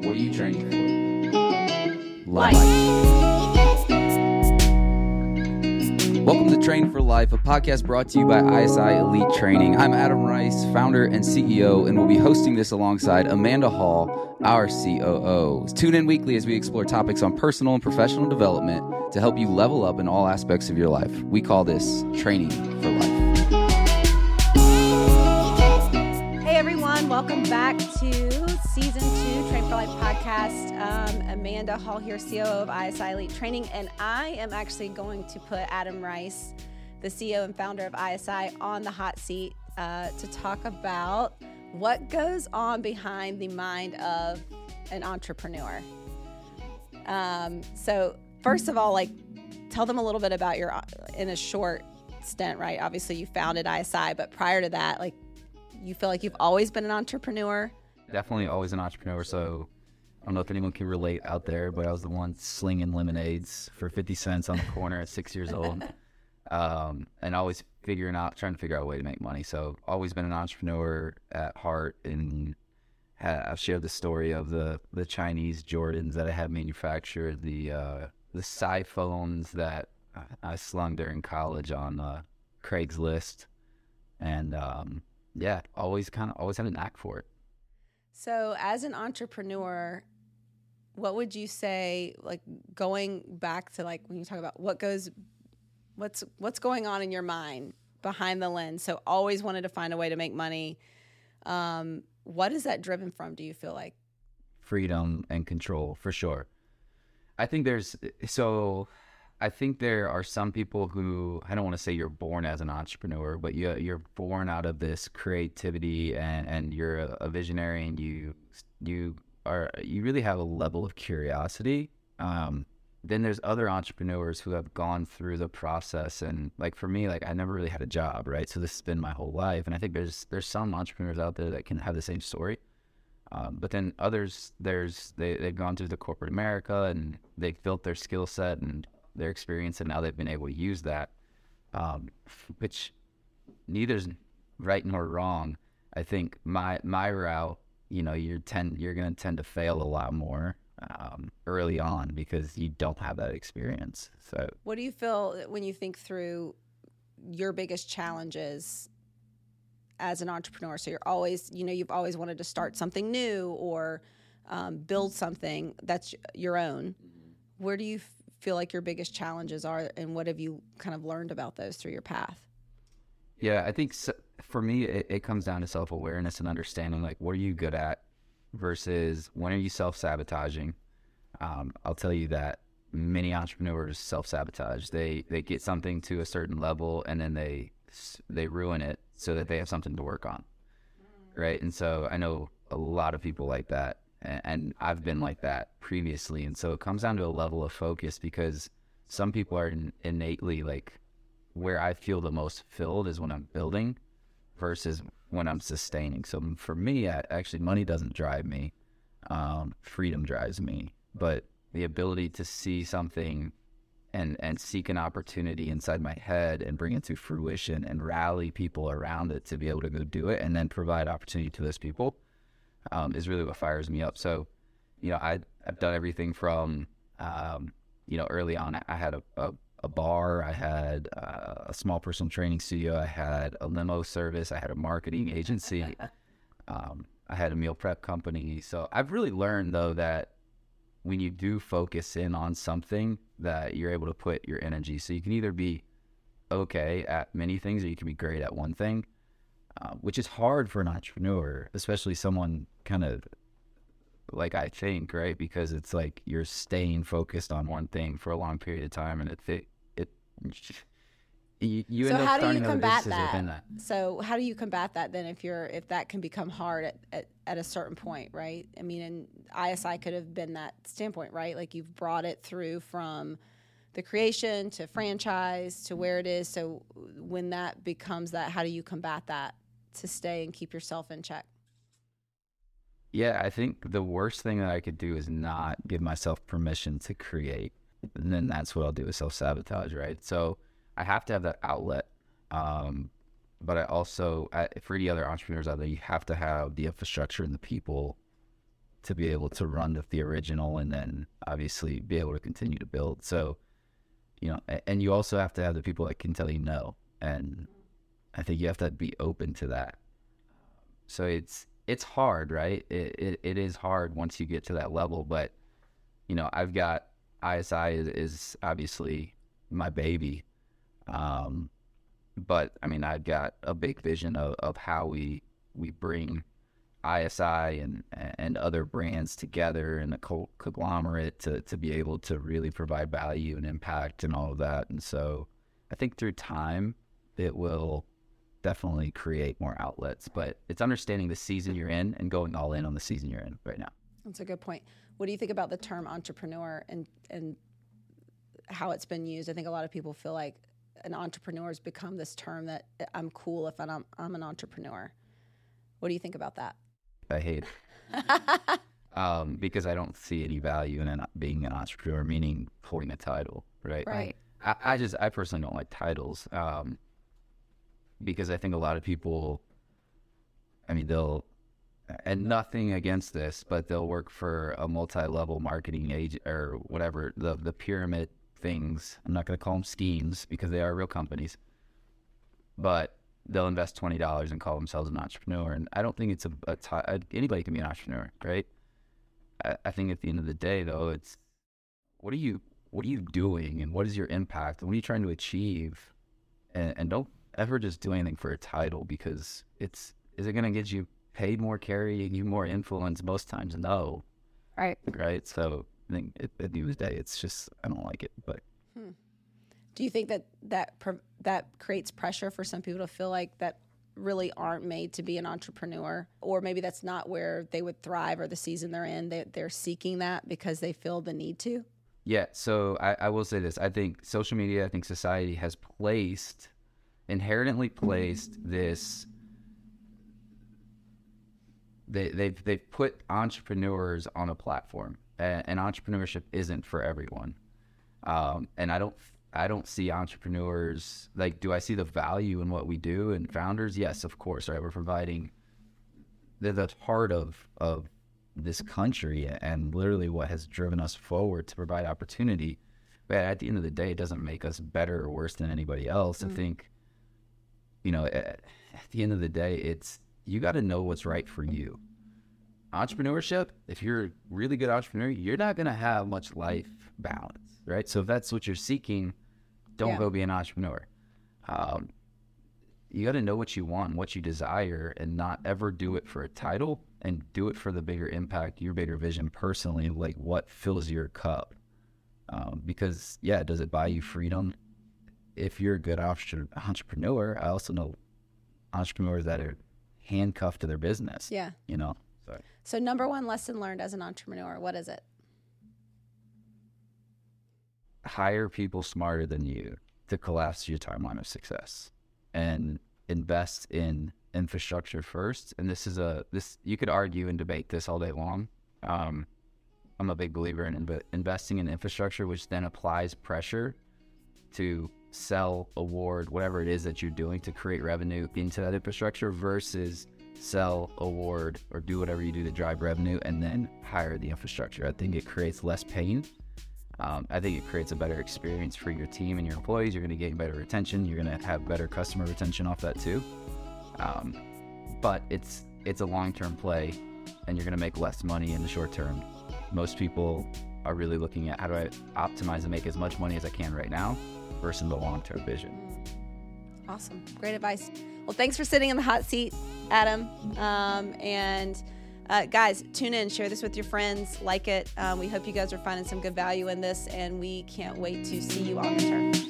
What are you training for? Life. Welcome to Train for Life, a podcast brought to you by ISI Elite Training. I'm Adam Rice, founder and CEO, and we'll be hosting this alongside Amanda Hall, our COO. Tune in weekly as we explore topics on personal and professional development to help you level up in all aspects of your life. We call this Training for Life. Back to season two Train for Life podcast. Um, Amanda Hall here, CEO of ISI Elite Training, and I am actually going to put Adam Rice, the CEO and founder of ISI, on the hot seat uh, to talk about what goes on behind the mind of an entrepreneur. Um, so, first of all, like, tell them a little bit about your in a short stint, right? Obviously, you founded ISI, but prior to that, like, you feel like you've always been an entrepreneur? Definitely always an entrepreneur. So I don't know if anyone can relate out there, but I was the one slinging lemonades for 50 cents on the corner at six years old. Um, and always figuring out, trying to figure out a way to make money. So always been an entrepreneur at heart. And I've shared the story of the, the Chinese Jordans that I had manufactured, the, uh, the Psy phones that I slung during college on uh, Craigslist. And, um, yeah, always kind of always had a knack for it. So, as an entrepreneur, what would you say like going back to like when you talk about what goes what's what's going on in your mind behind the lens? So, always wanted to find a way to make money. Um, what is that driven from, do you feel like? Freedom and control, for sure. I think there's so I think there are some people who I don't want to say you're born as an entrepreneur, but you you're born out of this creativity and and you're a, visionary and you you are you really have a level of curiosity. Um, then there's other entrepreneurs who have gone through the process and like for me like I never really had a job right so this has been my whole life and I think there's there's some entrepreneurs out there that can have the same story um, but then others there's they, they've gone through the corporate America and they've built their skill set and their experience and now they've been able to use that, um, which neither's right nor wrong. I think my my route, you know, you're tend you're going to tend to fail a lot more um, early on because you don't have that experience. So, what do you feel when you think through your biggest challenges as an entrepreneur? So you're always, you know, you've always wanted to start something new or um, build something that's your own. Where do you feel like your biggest challenges are, and what have you kind of learned about those through your path? Yeah, I think so, for me, it, it comes down to self awareness and understanding like what are you good at versus when are you self sabotaging. Um, I'll tell you that many entrepreneurs self sabotage. They they get something to a certain level and then they they ruin it so that they have something to work on, right? And so I know a lot of people like that and I've been like that previously. And so it comes down to a level of focus because some people are innately like where I feel the most filled is when I'm building versus when I'm sustaining. So for me, actually, money doesn't drive me. Um, freedom drives me, but the ability to see something and and seek an opportunity inside my head and bring it to fruition and rally people around it to be able to go do it and then provide opportunity to those people um, is really what fires me up. So, you know, I, I've done everything from, um, you know, early on, I had a, a, a bar, I had uh, a small personal training studio, I had a limo service, I had a marketing agency, um, I had a meal prep company. So I've really learned though that when you do focus in on something, that you're able to put your energy. So you can either be okay at many things or you can be great at one thing. Uh, which is hard for an entrepreneur, especially someone kind of like I think, right? Because it's like you're staying focused on one thing for a long period of time, and it it, it you, you so how do you combat that? that? So how do you combat that then if you're if that can become hard at, at, at a certain point, right? I mean, and ISI could have been that standpoint, right? Like you've brought it through from the creation to franchise to where it is. So when that becomes that, how do you combat that? To stay and keep yourself in check? Yeah, I think the worst thing that I could do is not give myself permission to create. And then that's what I'll do is self sabotage, right? So I have to have that outlet. Um, but I also, I, for any other entrepreneurs out there, you have to have the infrastructure and the people to be able to run the original and then obviously be able to continue to build. So, you know, and you also have to have the people that can tell you no. And I think you have to be open to that. So it's it's hard, right? It, it, it is hard once you get to that level, but you know, I've got ISI is, is obviously my baby. Um, but I mean, I've got a big vision of, of how we we bring ISI and and other brands together in a conglomerate to to be able to really provide value and impact and all of that. And so, I think through time, it will definitely create more outlets. But it's understanding the season you're in and going all in on the season you're in right now. That's a good point. What do you think about the term entrepreneur and and how it's been used? I think a lot of people feel like an entrepreneur has become this term that I'm cool if I'm I'm an entrepreneur. What do you think about that? I hate um, because I don't see any value in an, being an entrepreneur, meaning holding a title, right? Right. I, I just, I personally don't like titles. Um, because I think a lot of people, I mean, they'll, and nothing against this, but they'll work for a multi-level marketing agent or whatever the the pyramid things. I'm not going to call them schemes because they are real companies, but they'll invest twenty dollars and call themselves an entrepreneur. And I don't think it's a, a t- anybody can be an entrepreneur, right? I, I think at the end of the day, though, it's what are you what are you doing and what is your impact and what are you trying to achieve, and, and don't ever just do anything for a title because it's is it going to get you paid more, carry you more influence? Most times, no. Right. Right. So I think at, at the end of the day, it's just I don't like it. But hmm. do you think that that that creates pressure for some people to feel like that really aren't made to be an entrepreneur, or maybe that's not where they would thrive or the season they're in? They, they're seeking that because they feel the need to. Yeah. So I, I will say this: I think social media, I think society has placed inherently placed this they, they've they've put entrepreneurs on a platform and, entrepreneurship isn't for everyone. Um, and i don't i don't see entrepreneurs like do i see the value in what we do? And founders yes of course right? We're providing they're the heart of of this country and literally what has driven us forward to provide opportunity. But at the end of the day it doesn't make us better or worse than anybody else. Mm. i think you know, at, the end of the day, it's you got to know what's right for you. Entrepreneurship, if you're a really good entrepreneur, you're not going to have much life balance, right? So if that's what you're seeking, don't yeah. go be an entrepreneur. Um, you got to know what you want, what you desire, and not ever do it for a title and do it for the bigger impact, your bigger vision personally, like what fills your cup. Um, because, yeah, does it buy you freedom? If you're a good entrepreneur, I also know entrepreneurs that are handcuffed to their business. Yeah. You know. So, so number one lesson learned as an entrepreneur, what is it? Hire people smarter than you to collapse your timeline of success, and invest in infrastructure first. And this is a this you could argue and debate this all day long. Um, I'm a big believer in inv- investing in infrastructure, which then applies pressure to sell, award, whatever it is that you're doing to create revenue into that infrastructure versus sell, award, or do whatever you do to drive revenue and then hire the infrastructure. I think it creates less pain. Um, I think it creates a better experience for your team and your employees. You're going to gain better retention. You're going to have better customer retention off that too. Um, but it's it's a long-term play, and you're going to make less money in the short term. Most people are really looking at how do I optimize and make as much money as I can right now versus the long term vision. Awesome. Great advice. Well, thanks for sitting in the hot seat, Adam. Um, and uh, guys, tune in, share this with your friends, like it. Um, we hope you guys are finding some good value in this, and we can't wait to see you on the turf.